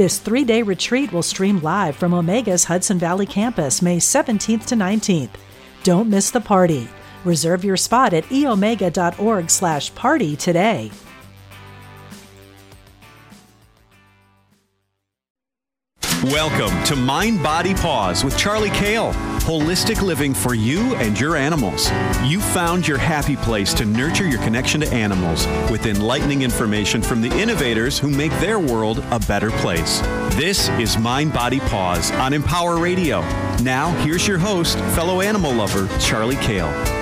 This three day retreat will stream live from Omega's Hudson Valley campus May 17th to 19th. Don't miss the party. Reserve your spot at eomega.org slash party today. Welcome to Mind Body Paws with Charly Kayle. Holistic living for you and your animals. You found your happy place to nurture your connection to animals with enlightening information from the innovators who make their world a better place. This is Mind Body Paws on Empower Radio. Now, here's your host, fellow animal lover, Charly Kayle.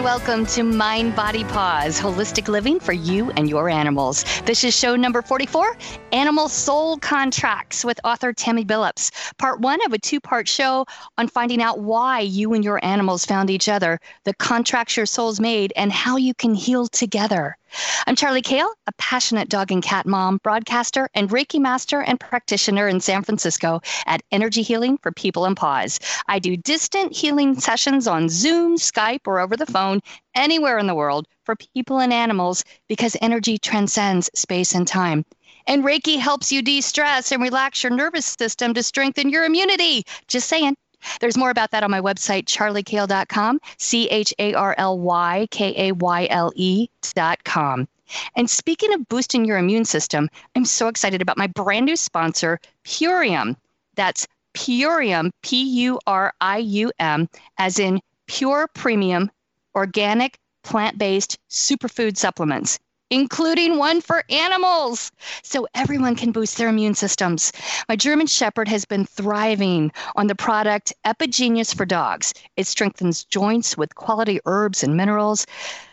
And welcome to Mind Body Paws Holistic Living for You and Your Animals. This is show number 44 Animal Soul Contracts with author Tammy Billups. Part one of a two part show on finding out why you and your animals found each other, the contracts your souls made, and how you can heal together. I'm Charly Kayle, a passionate dog and cat mom, broadcaster, and Reiki master and practitioner in San Francisco at Energy Healing for People and Paws. I do distant healing sessions on Zoom, Skype, or over the phone, anywhere in the world for people and animals because energy transcends space and time. And Reiki helps you de stress and relax your nervous system to strengthen your immunity. Just saying. There's more about that on my website, charlykayle.com, C H A R L Y K A Y L E.com. And speaking of boosting your immune system, I'm so excited about my brand new sponsor, Purium. That's Purium, P U R I U M, as in pure premium, organic, plant based superfood supplements including one for animals, so everyone can boost their immune systems. My German Shepherd has been thriving on the product Epigenius for dogs. It strengthens joints with quality herbs and minerals.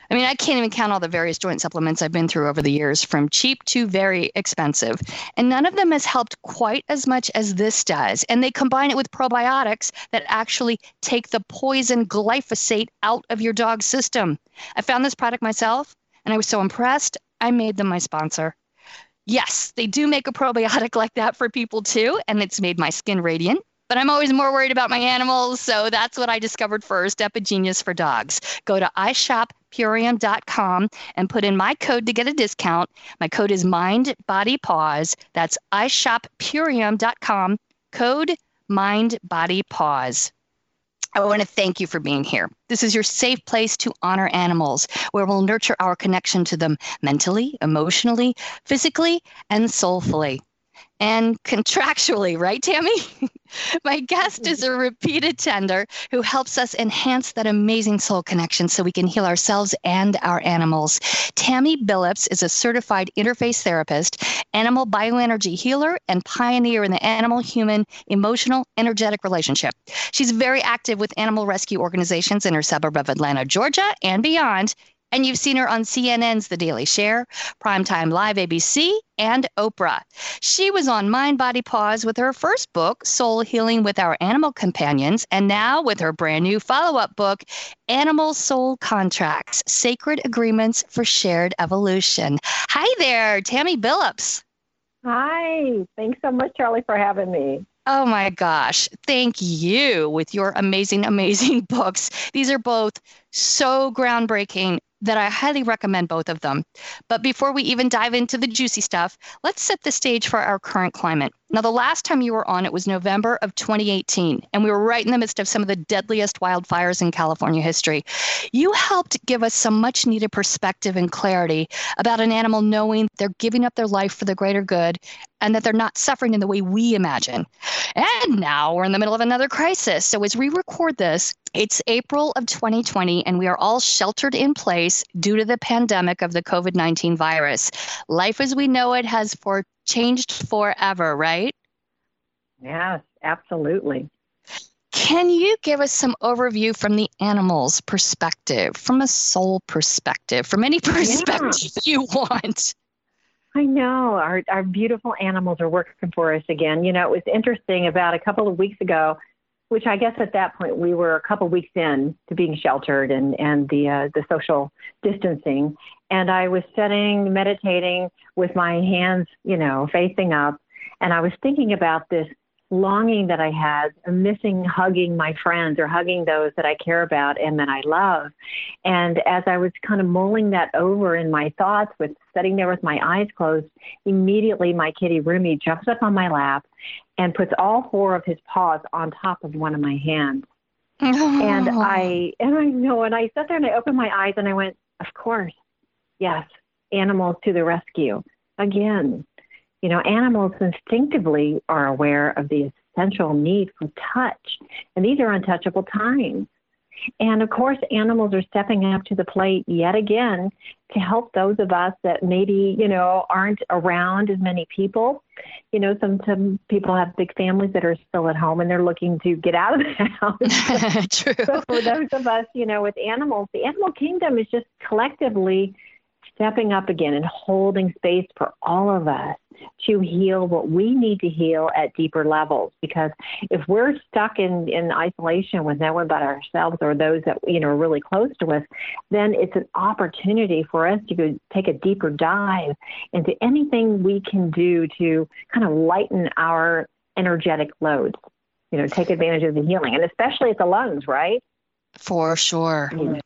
I mean, I can't even count all the various joint supplements I've been through over the years, from cheap to very expensive. And none of them has helped quite as much as this does. And they combine it with probiotics that actually take the poison glyphosate out of your dog's system. I found this product myself and I was so impressed, I made them my sponsor. Yes, they do make a probiotic like that for people too, and it's made my skin radiant. But I'm always more worried about my animals, so that's what I discovered first Epigenius for dogs. Go to ishoppurium.com and put in my code to get a discount. My code is Mind Body Paws. That's ishoppurium.com, code Mind Body Paws. I want to thank you for being here. This is your safe place to honor animals, where we'll nurture our connection to them mentally, emotionally, physically, and soulfully and contractually, right, Tammy? My guest is a repeat attender who helps us enhance that amazing soul connection so we can heal ourselves and our animals. Tammy Billups is a certified interface therapist, animal bioenergy healer, and pioneer in the animal human emotional energetic relationship. She's very active with animal rescue organizations in her suburb of Atlanta, Georgia, and beyond and you've seen her on CNN's The Daily Share, Primetime Live ABC, and Oprah. She was on Mind Body Paws with her first book, Soul Healing with Our Animal Companions, and now with her brand new follow up book, Animal Soul Contracts Sacred Agreements for Shared Evolution. Hi there, Tammy Billups. Hi. Thanks so much, Charly, for having me. Oh my gosh. Thank you with your amazing, amazing books. These are both so groundbreaking that I highly recommend both of them. But before we even dive into the juicy stuff, let's set the stage for our current climate. Now, the last time you were on, it was November of 2018, and we were right in the midst of some of the deadliest wildfires in California history. You helped give us some much needed perspective and clarity about an animal knowing they're giving up their life for the greater good and that they're not suffering in the way we imagine. And now we're in the middle of another crisis. So, as we record this, it's April of 2020, and we are all sheltered in place due to the pandemic of the COVID 19 virus. Life as we know it has for changed forever, right? Yes, absolutely. Can you give us some overview from the animal's perspective, from a soul perspective, from any perspective yeah. you want? I know. Our our beautiful animals are working for us again. You know, it was interesting about a couple of weeks ago, which I guess at that point we were a couple of weeks in to being sheltered and and the uh, the social distancing, and I was sitting meditating with my hands, you know, facing up, and I was thinking about this longing that I had, missing hugging my friends or hugging those that I care about and that I love. And as I was kind of mulling that over in my thoughts with sitting there with my eyes closed, immediately my kitty Rumi jumps up on my lap and puts all four of his paws on top of one of my hands. Oh. And I and I know and I sat there and I opened my eyes and I went, Of course, yes, animals to the rescue. Again, you know, animals instinctively are aware of the essential need for touch, and these are untouchable times. And of course, animals are stepping up to the plate yet again to help those of us that maybe, you know, aren't around as many people. You know, some, some people have big families that are still at home and they're looking to get out of the house. True. So for those of us, you know, with animals, the animal kingdom is just collectively stepping up again and holding space for all of us to heal what we need to heal at deeper levels. Because if we're stuck in, in isolation with no one but ourselves or those that you know are really close to us, then it's an opportunity for us to go take a deeper dive into anything we can do to kind of lighten our energetic loads. You know, take advantage of the healing, and especially at the lungs, right? For sure. Yeah,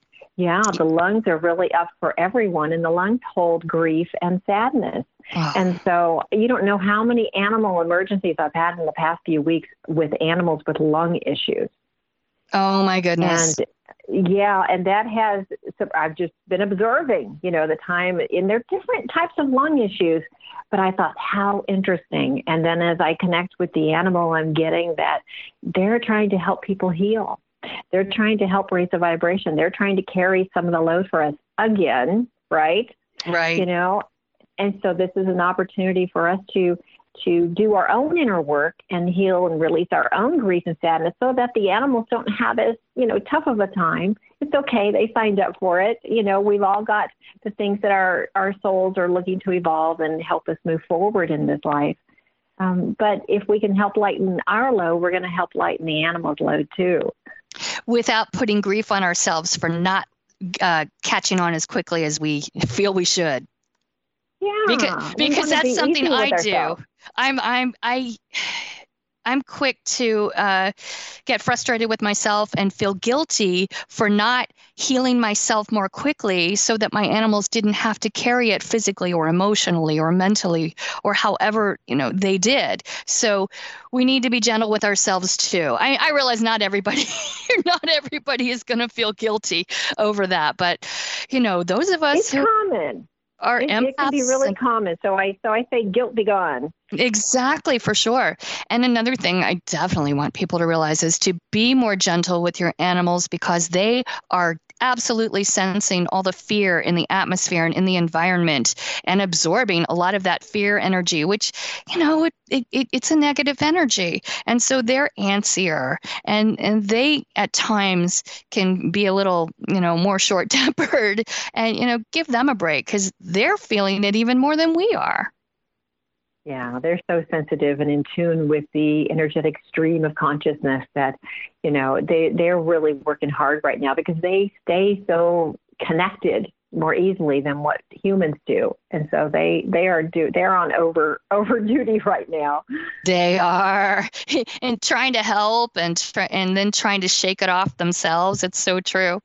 the lungs are really up for everyone, and the lungs hold grief and sadness. Oh. And so you don't know how many animal emergencies I've had in the past few weeks with animals with lung issues. Oh my goodness. And yeah, and that has, so I've just been observing, you know, the time, and there are different types of lung issues, but I thought, how interesting. And then as I connect with the animal, I'm getting that they're trying to help people heal. They're trying to help raise the vibration. They're trying to carry some of the load for us again, right? Right. You know, and so this is an opportunity for us to to do our own inner work and heal and release our own grief and sadness so that the animals don't have as, you know, tough of a time. It's okay. They signed up for it. You know, we've all got the things that our, our souls are looking to evolve and help us move forward in this life. Um, but if we can help lighten our load, we're going to help lighten the animal's load too. Without putting grief on ourselves for not uh, catching on as quickly as we feel we should. Yeah. Because because that's be something I do. I'm I'm I I'm quick to uh, get frustrated with myself and feel guilty for not healing myself more quickly so that my animals didn't have to carry it physically or emotionally or mentally or however you know they did. So we need to be gentle with ourselves too. I, I realize not everybody not everybody is going to feel guilty over that but you know those of us it's who, common are it, empaths. It can be really common. So I so I say guilt be gone. Exactly, for sure. And another thing I definitely want people to realize is to be more gentle with your animals because they are absolutely sensing all the fear in the atmosphere and in the environment and absorbing a lot of that fear energy, which, you know, it, it, it's a negative energy. And so they're antsier and, and they at times can be a little, you know, more short tempered and, you know, give them a break because they're feeling it even more than we are. Yeah, they're so sensitive and in tune with the energetic stream of consciousness that, you know, they they're really working hard right now because they stay so connected more easily than what humans do, and so they they are do they're on over over duty right now. They are, and trying to help and and then trying to shake it off themselves. It's so true.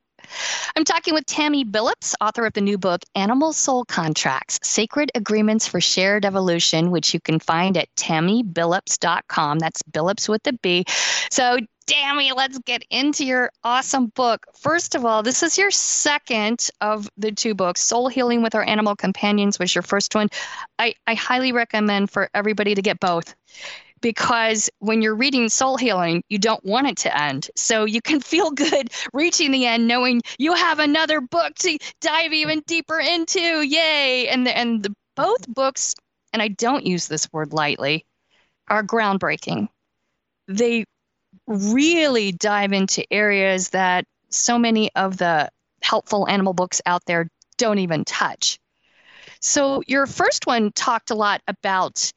I'm talking with Tammy Billups, author of the new book, Animal Soul Contracts Sacred Agreements for Shared Evolution, which you can find at tammybillups.com. That's Billups with a B. So, Tammy, let's get into your awesome book. First of all, this is your second of the two books. Soul Healing with Our Animal Companions was your first one. I, I highly recommend for everybody to get both because when you're reading soul healing, you don't want it to end. So you can feel good reaching the end knowing you have another book to dive even deeper into. Yay. And the, and the both books, and I don't use this word lightly, are groundbreaking. They really dive into areas that so many of the helpful animal books out there don't even touch. So, your first one talked a lot about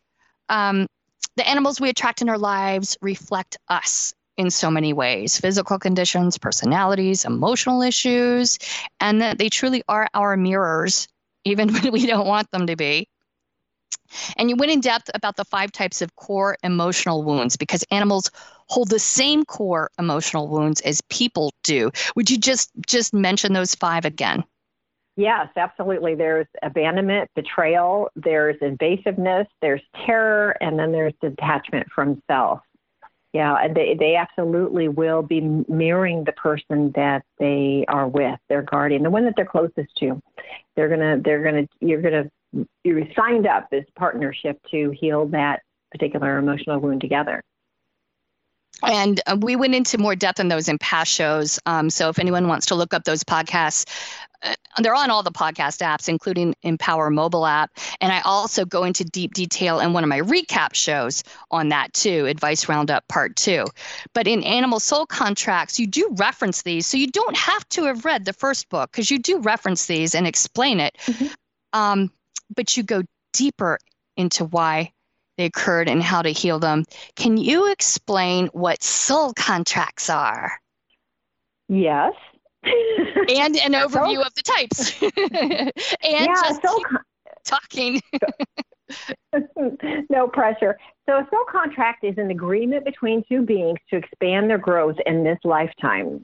um, the animals we attract in our lives reflect us in so many ways physical conditions, personalities, emotional issues, and that they truly are our mirrors, even when we don't want them to be. And you went in depth about the five types of core emotional wounds because animals hold the same core emotional wounds as people do. Would you just just mention those five again? Yes, absolutely. There's abandonment, betrayal, there's invasiveness, there's terror, and then there's detachment from self. Yeah, they they absolutely will be mirroring the person that they are with, their guardian, the one that they're closest to. They're gonna they're gonna you're gonna you signed up this partnership to heal that particular emotional wound together. And uh, we went into more depth on those in past shows. Um, so if anyone wants to look up those podcasts, they're on all the podcast apps, including Empower mobile app. And I also go into deep detail in one of my recap shows on that too, Advice Roundup Part Two. But in Animal Soul Contracts, you do reference these. So you don't have to have read the first book because you do reference these and explain it. Mm-hmm. Um, but you go deeper into why they occurred and how to heal them. Can you explain what soul contracts are? Yes. And an overview soul. of the types. and yeah, just soul con- talking. no pressure. So, a soul contract is an agreement between two beings to expand their growth in this lifetime.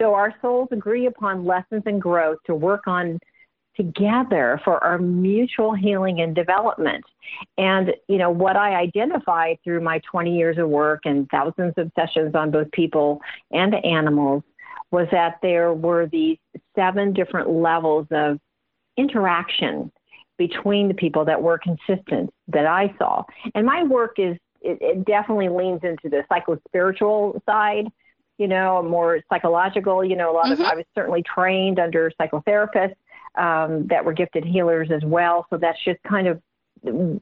So, our souls agree upon lessons and growth to work on together for our mutual healing and development. And, you know, what I identified through my 20 years of work and thousands of sessions on both people and animals was that there were these seven different levels of interaction between the people that were consistent that I saw. And my work is, it, it definitely leans into the psycho-spiritual side you know, more psychological. You know, a lot mm-hmm. of I was certainly trained under psychotherapists, um, that were gifted healers as well. So that's just kind of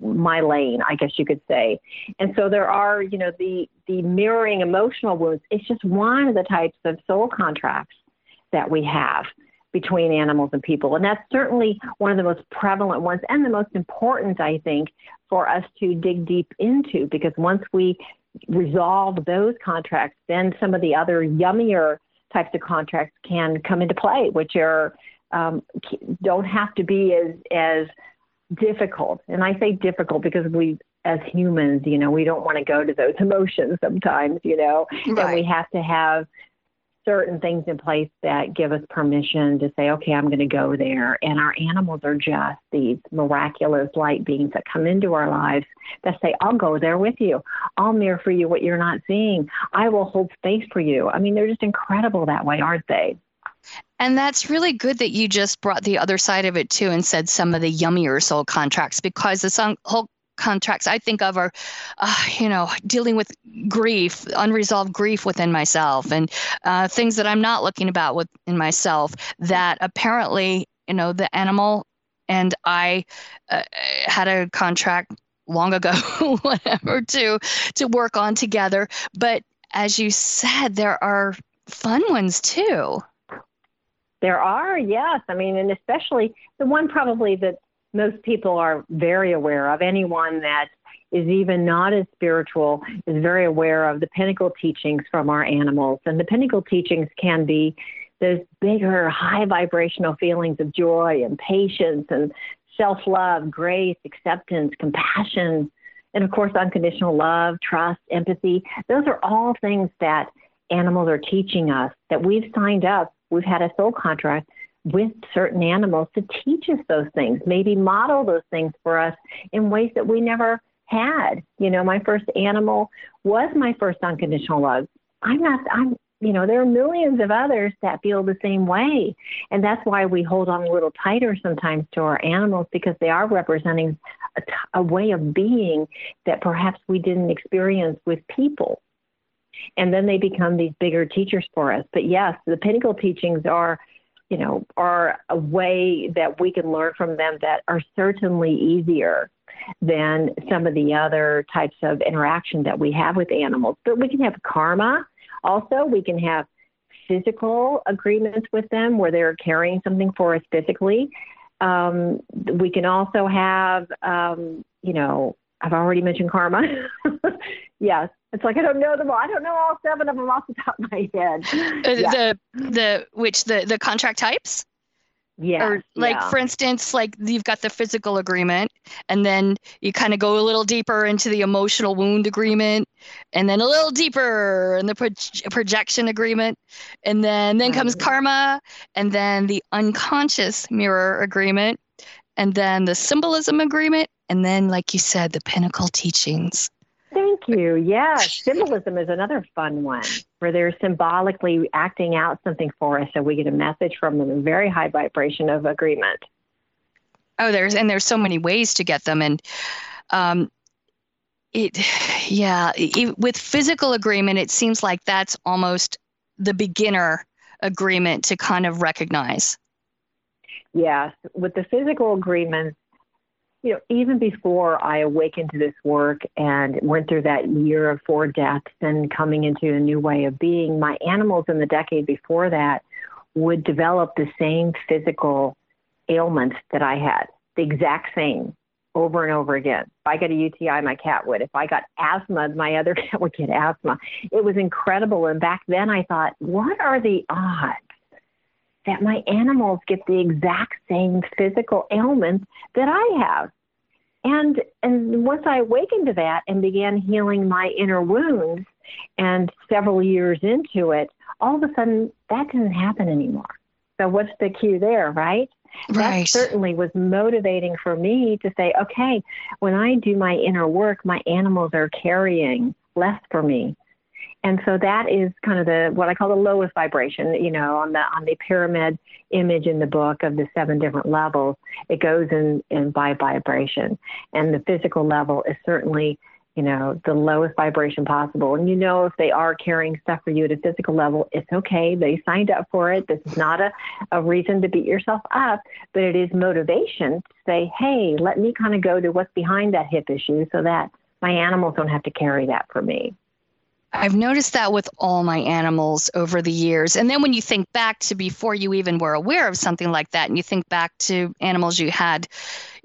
my lane, I guess you could say. And so there are, you know, the the mirroring emotional wounds. It's just one of the types of soul contracts that we have between animals and people. And that's certainly one of the most prevalent ones and the most important, I think, for us to dig deep into because once we resolve those contracts, then some of the other yummier types of contracts can come into play, which are um, don't have to be as as difficult. And I say difficult because we, as humans, you know, we don't want to go to those emotions sometimes, you know, right. and we have to have certain things in place that give us permission to say, okay, I'm going to go there. And our animals are just these miraculous light beings that come into our lives that say, I'll go there with you. I'll mirror for you what you're not seeing. I will hold space for you. I mean, they're just incredible that way, aren't they? And that's really good that you just brought the other side of it too and said some of the yummier soul contracts because the whole contracts I think of are, uh, you know, dealing with grief, unresolved grief within myself, and uh, things that I'm not looking about within myself that apparently, you know, the animal and I uh, had a contract long ago, whatever, to to work on together. But as you said, there are fun ones too. There are, yes. I mean, and especially the one probably that most people are very aware of, anyone that is even not as spiritual is very aware of the pinnacle teachings from our animals. And the pinnacle teachings can be those bigger, high vibrational feelings of joy and patience and self love, grace, acceptance, compassion, and of course, unconditional love, trust, empathy. Those are all things that animals are teaching us that we've signed up we've had a soul contract with certain animals to teach us those things, maybe model those things for us in ways that we never had. You know, my first animal was my first unconditional love. I'm not, I'm, you know, there are millions of others that feel the same way. And that's why we hold on a little tighter sometimes to our animals because they are representing a, t- a way of being that perhaps we didn't experience with people and then they become these bigger teachers for us. But yes, the pinnacle teachings are, you know, are a way that we can learn from them that are certainly easier than some of the other types of interaction that we have with animals. But we can have karma. Also, we can have physical agreements with them where they're carrying something for us physically. Um, we can also have, um, you know, I've already mentioned karma. yes, it's like I don't know them all. I don't know all seven of them off the top of my head. Uh, yeah. The the which the the contract types. Yeah. Or like yeah. for instance, like you've got the physical agreement, and then you kind of go a little deeper into the emotional wound agreement, and then a little deeper in the pro- projection agreement, and then then comes karma, and then the unconscious mirror agreement, and then the symbolism agreement, and then like you said, the pinnacle teachings. Thank you. Yeah, symbolism is another fun one where they're symbolically acting out something for us, so we get a message from them, a very high vibration of agreement. Oh, there's and there's so many ways to get them, and um, it, yeah, it, with physical agreement, it seems like that's almost the beginner agreement to kind of recognize. Yes, with the physical agreements, you know, even before I awakened to this work and went through that year of four deaths and coming into a new way of being, my animals in the decade before that would develop the same physical ailments that I had, the exact same over and over again. If I got a UTI, my cat would. If I got asthma, my other cat would get asthma. It was incredible. And back then I thought, what are the odds? That my animals get the exact same physical ailments that I have. And and once I awakened to that and began healing my inner wounds and several years into it, all of a sudden that didn't happen anymore. So what's the cue there, right? Right. That certainly was motivating for me to say, okay, when I do my inner work, my animals are carrying less for me and so that is kind of the what I call the lowest vibration. You know, on the on the pyramid image in the book of the seven different levels, it goes in in by vibration, and the physical level is certainly you know the lowest vibration possible. And you know, if they are carrying stuff for you at a physical level, it's okay. They signed up for it. This is not a a reason to beat yourself up, but it is motivation to say, hey, let me kind of go to what's behind that hip issue, so that my animals don't have to carry that for me. I've noticed that with all my animals over the years. And then when you think back to before you even were aware of something like that, and you think back to animals you had,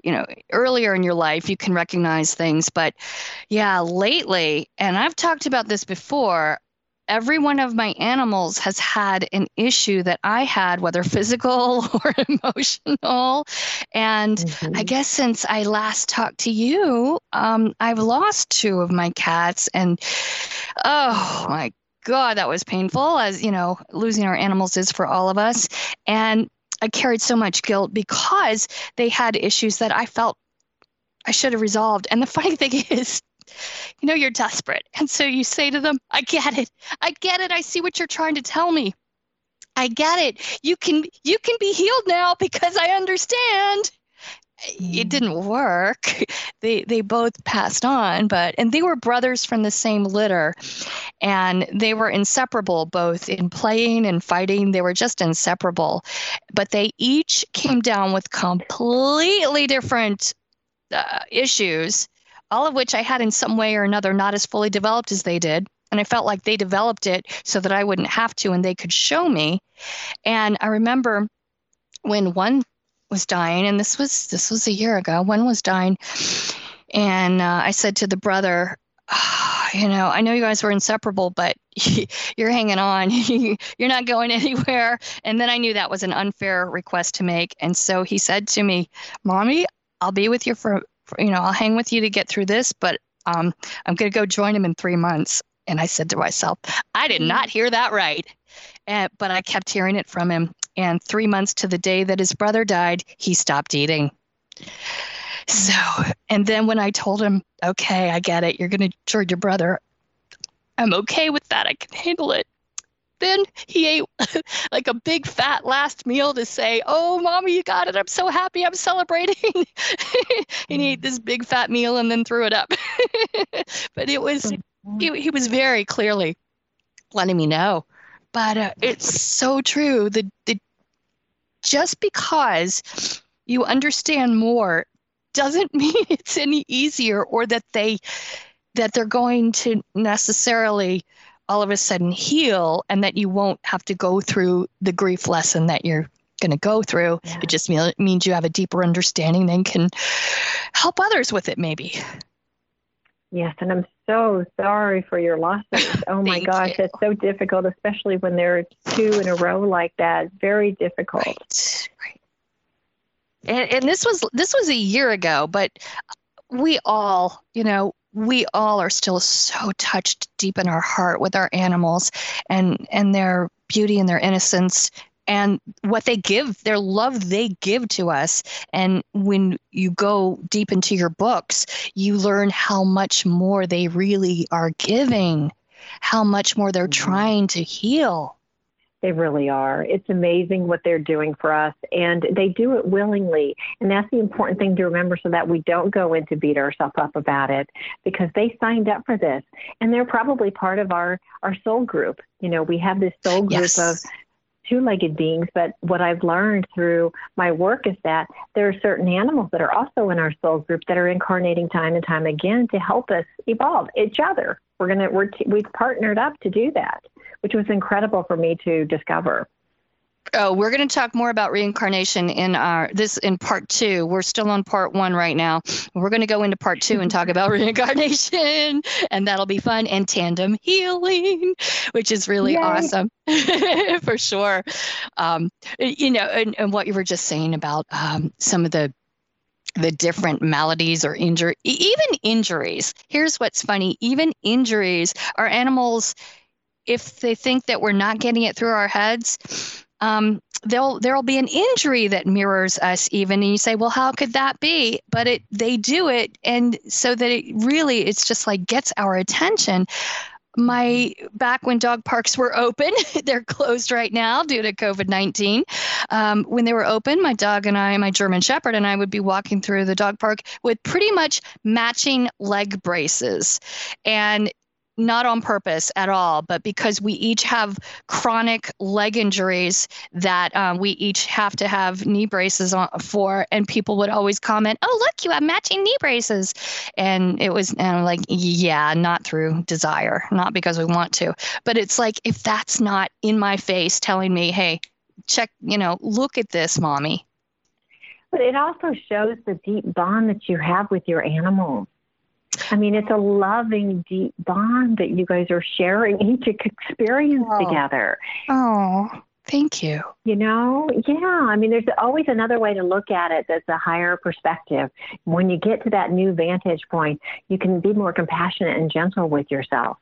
you know, earlier in your life, you can recognize things. But yeah, lately, and I've talked about this before, every one of my animals has had an issue that I had, whether physical or emotional. And mm-hmm. I guess since I last talked to you, um, I've lost two of my cats. And oh my God, that was painful, as you know, losing our animals is for all of us. And I carried so much guilt because they had issues that I felt I should have resolved. And the funny thing is, you know you're desperate. And so you say to them i get it. I get it. I see what you're trying to tell me. I get it. You can you can be healed now because i understand. It mm. didn't work. They they both passed on but and they were brothers from the same litter and they were inseparable both in playing and fighting. They were just inseparable but they each came down with completely different uh, issues all of which I had in some way or another not as fully developed as they did. And I felt like they developed it so that I wouldn't have to and they could show me. And I remember when one was dying, and this was this was a year ago, one was dying, and uh, I said to the brother, oh, you know, I know you guys were inseparable, but you're hanging on. you're not going anywhere. And then I knew that was an unfair request to make. And so he said to me, Mommy, I'll be with you for you know, I'll hang with you to get through this, but um, I'm going to go join him in three months. And I said to myself, I did not hear that right. And, but I kept hearing it from him. And three months to the day that his brother died, he stopped eating. So, and then when I told him, okay, I get it, you're going to join your brother, I'm okay with that. I can handle it then he ate like a big fat last meal to say, "Oh, mommy, you got it! I'm so happy! I'm celebrating!" and he ate this big fat meal and then threw it up. but it was he, he was very clearly letting me know. But uh, it's so true. The the just because you understand more doesn't mean it's any easier or that they that they're going to necessarily all of a sudden heal and that you won't have to go through the grief lesson that you're going to go through. Yeah. It just means you have a deeper understanding and can help others with it, maybe. Yes, and I'm so sorry for your losses. Oh my gosh, you. it's so difficult, especially when there are two in a row like that. Very difficult. Right. right. And, and this was this was a year ago, but we all, you know, we all are still so touched deep in our heart with our animals and and their beauty and their innocence and what they give their love they give to us and when you go deep into your books you learn how much more they really are giving how much more they're mm-hmm. trying to heal they really are. It's amazing what they're doing for us, and they do it willingly. And that's the important thing to remember so that we don't go in to beat ourselves up about it because they signed up for this. And they're probably part of our, our soul group. You know, we have this soul group yes. of two legged beings, but what I've learned through my work is that there are certain animals that are also in our soul group that are incarnating time and time again to help us evolve each other. We're gonna we're t- we've partnered up to do that which was incredible for me to discover. Oh, we're going to talk more about reincarnation in our this in part two. We're still on part one right now. We're going to go into part two and talk about reincarnation, and that'll be fun and tandem healing, which is really Yay. awesome for sure. Um, you know, and, and, what you were just saying about um, some of the the different maladies or injury, even injuries. Here's what's funny: even injuries, our animals if they think that we're not getting it through our heads, um, there'll there'll be an injury that mirrors us even and you say well how could that be? But it they do it and so that it really it's just like gets our attention my back when dog parks were open they're closed right now due to covid-19 um, when they were open my dog and i my german shepherd and i would be walking through the dog park with pretty much matching leg braces. And not on purpose at all, but because we each have chronic leg injuries that um, we each have to have knee braces on, for. And people would always comment, "Oh, look, you have matching knee braces," and it was and I'm like, "Yeah, not through desire, not because we want to, but it's like if that's not in my face telling me, hey, check, you know, look at this, mommy." But it also shows the deep bond that you have with your animals I mean, it's a loving, deep bond that you guys are sharing each experience oh. together. Oh, thank you. You know, yeah. I mean, there's always another way to look at it that's a higher perspective. When you get to that new vantage point, you can be more compassionate and gentle with yourself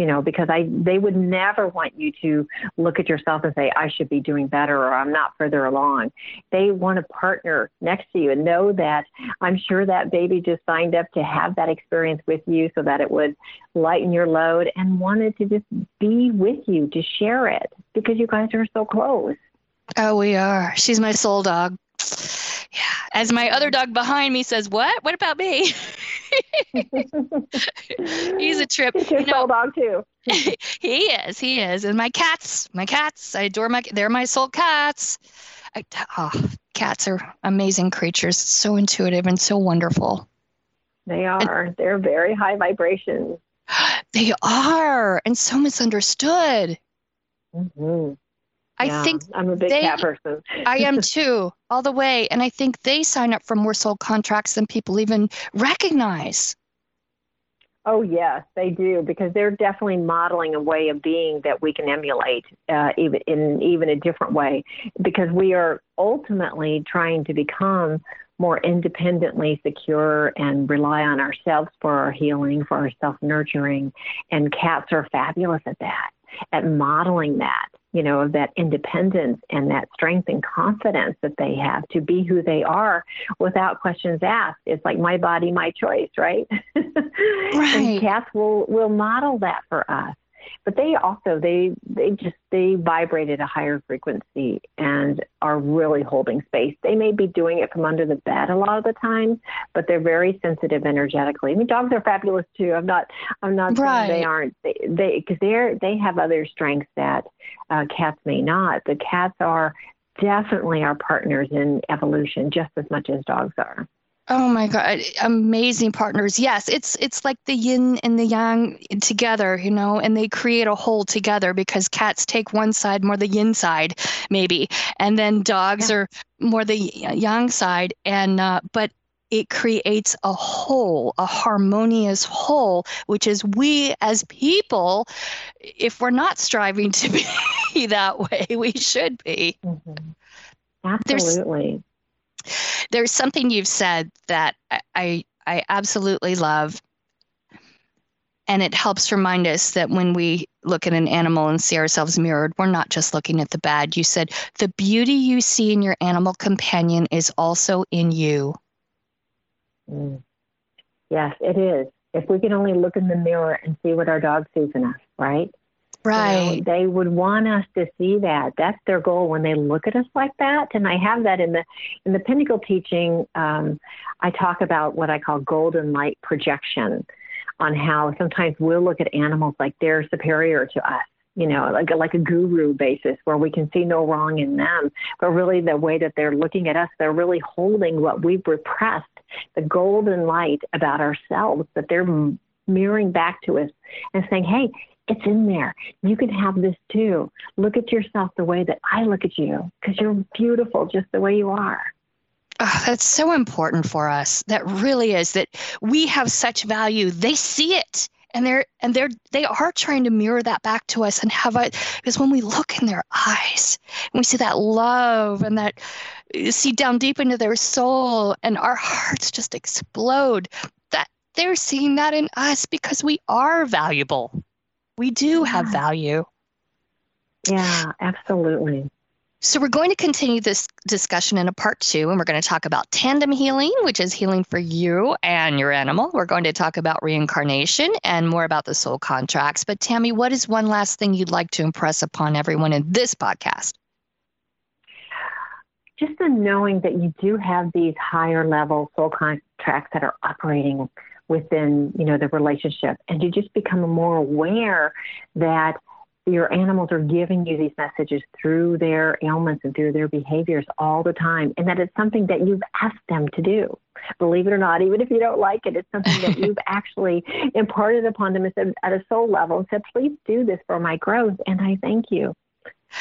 you know, because I they would never want you to look at yourself and say I should be doing better or I'm not further along. They want to partner next to you and know that I'm sure that baby just signed up to have that experience with you so that it would lighten your load and wanted to just be with you to share it because you guys are so close. Oh, we are. She's my soul dog. Yeah. As my other dog behind me says, "What? What about me?" He's a trip. He's your you know, soul dog too. he is. He is. And my cats. My cats. I adore my. They're my soul cats. I, oh, cats are amazing creatures. So intuitive and so wonderful. They are. And, They're very high vibration. They are, and so misunderstood. Mm-hmm. I yeah, think I'm a big they, cat person. I am too, all the way. And I think they sign up for more soul contracts than people even recognize. Oh yes, they do because they're definitely modeling a way of being that we can emulate, uh, even in even a different way. Because we are ultimately trying to become more independently secure and rely on ourselves for our healing, for our self nurturing, and cats are fabulous at that, at modeling that you know, of that independence and that strength and confidence that they have to be who they are without questions asked. It's like my body, my choice, right? right. and cats will will model that for us but they also they they just they vibrate at a higher frequency and are really holding space. They may be doing it from under the bed a lot of the time but they're very sensitive energetically. I mean dogs are fabulous too. I'm not i'm not right. saying they aren't. They because they, they're they have other strengths that uh, cats may not. The cats are definitely our partners in evolution just as much as dogs are Oh my god, amazing partners. Yes, it's it's like the yin and the yang together, you know, and they create a whole together because cats take one side more the yin side maybe, and then dogs yeah. are more the yang side and uh, but it creates a whole, a harmonious whole, which is we as people, if we're not striving to be that way, we should be. Mm-hmm. Absolutely. There's, there's, something you've said that I, I absolutely love. And it helps remind us that when we look at an animal and see ourselves mirrored, we're not just looking at the bad. You said, the beauty you see in your animal companion is also in you. Mm. Yes, it is. If we can only look in the mirror and see what our dog sees in us, right? Right. You know, they would want us to see that. That's their goal when they look at us like that. And I have that in the in the Pinnacle teaching. Um, I talk about what I call golden light projection, on how sometimes we'll look at animals like they're superior to us you know, like a, like a guru basis where we can see no wrong in them. But really, the way that they're looking at us, they're really holding what we've repressed, the golden light about ourselves that they're mirroring back to us and saying, hey, it's in there. You can have this too. Look at yourself the way that I look at you because you're beautiful just the way you are. Oh, that's so important for us. That really is that we have such value. They see it and they're and they're they are trying to mirror that back to us and have it because when we look in their eyes and we see that love and that see down deep into their soul and our hearts just explode that they're seeing that in us because we are valuable we do have value yeah absolutely so, we're going to continue this discussion in a part two, and we're going to talk about tandem healing, which is healing for you and your animal. We're going to talk about reincarnation and more about the soul contracts. But, Tammy, what is one last thing you'd like to impress upon everyone in this podcast? Just the knowing that you do have these higher level soul contracts that are operating within, you know, the relationship, and you just become more aware that your animals are giving you these messages through their ailments and through their behaviors all the time, and that it's something that you've asked them to do. Believe it or not, even if you don't like it, it's something that you've actually imparted upon them at a soul level and said, please do this for my growth, and I thank you.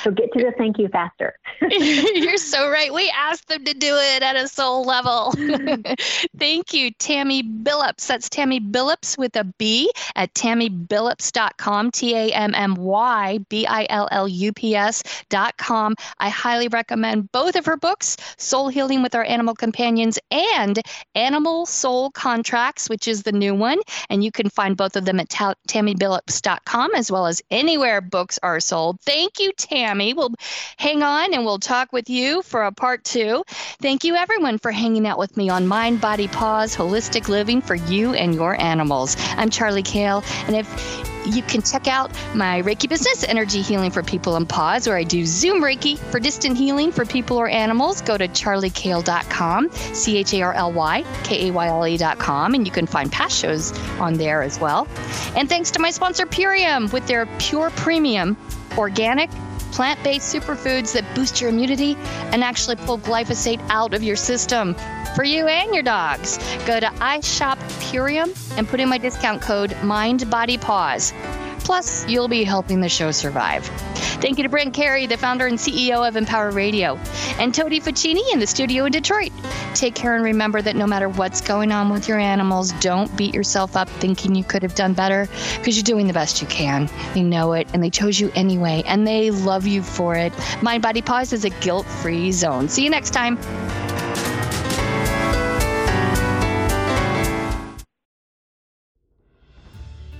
So get to the thank you faster. You're so right. We asked them to do it at a soul level. thank you, Tammy Billups. That's Tammy Billups with a B at tammybillups.com, T A M M Y B I L L U P S.com. I highly recommend both of her books, Soul Healing with Our Animal Companions and Animal Soul Contracts, which is the new one. And you can find both of them at ta- tammybillups.com as well as anywhere books are sold. Thank you, Tammy. Tammy. We'll hang on and we'll talk with you for a part two. Thank you, everyone, for hanging out with me on Mind, Body, Paws, Holistic Living for You and Your Animals. I'm Charly Kayle, and if you can check out my Reiki business, Energy Healing for People and Paws, where I do Zoom Reiki for distant healing for people or animals. Go to charlykayle.com, C H A R L Y K A Y L E.com, and you can find past shows on there as well. And thanks to my sponsor, Purium, with their Pure Premium organic plant based superfoods that boost your immunity and actually pull glyphosate out of your system for you and your dogs. Go to iShop Purium and put in my discount code MindBodyPaws. Plus, you'll be helping the show survive. Thank you to Brent Carey, the founder and CEO of Empower Radio, and Tony Ficini in the studio in Detroit. Take care and remember that no matter what's going on with your animals, don't beat yourself up thinking you could have done better because you're doing the best you can. They know it and they chose you anyway, and they love you for it. Mind Body Paws is a guilt free zone. See you next time.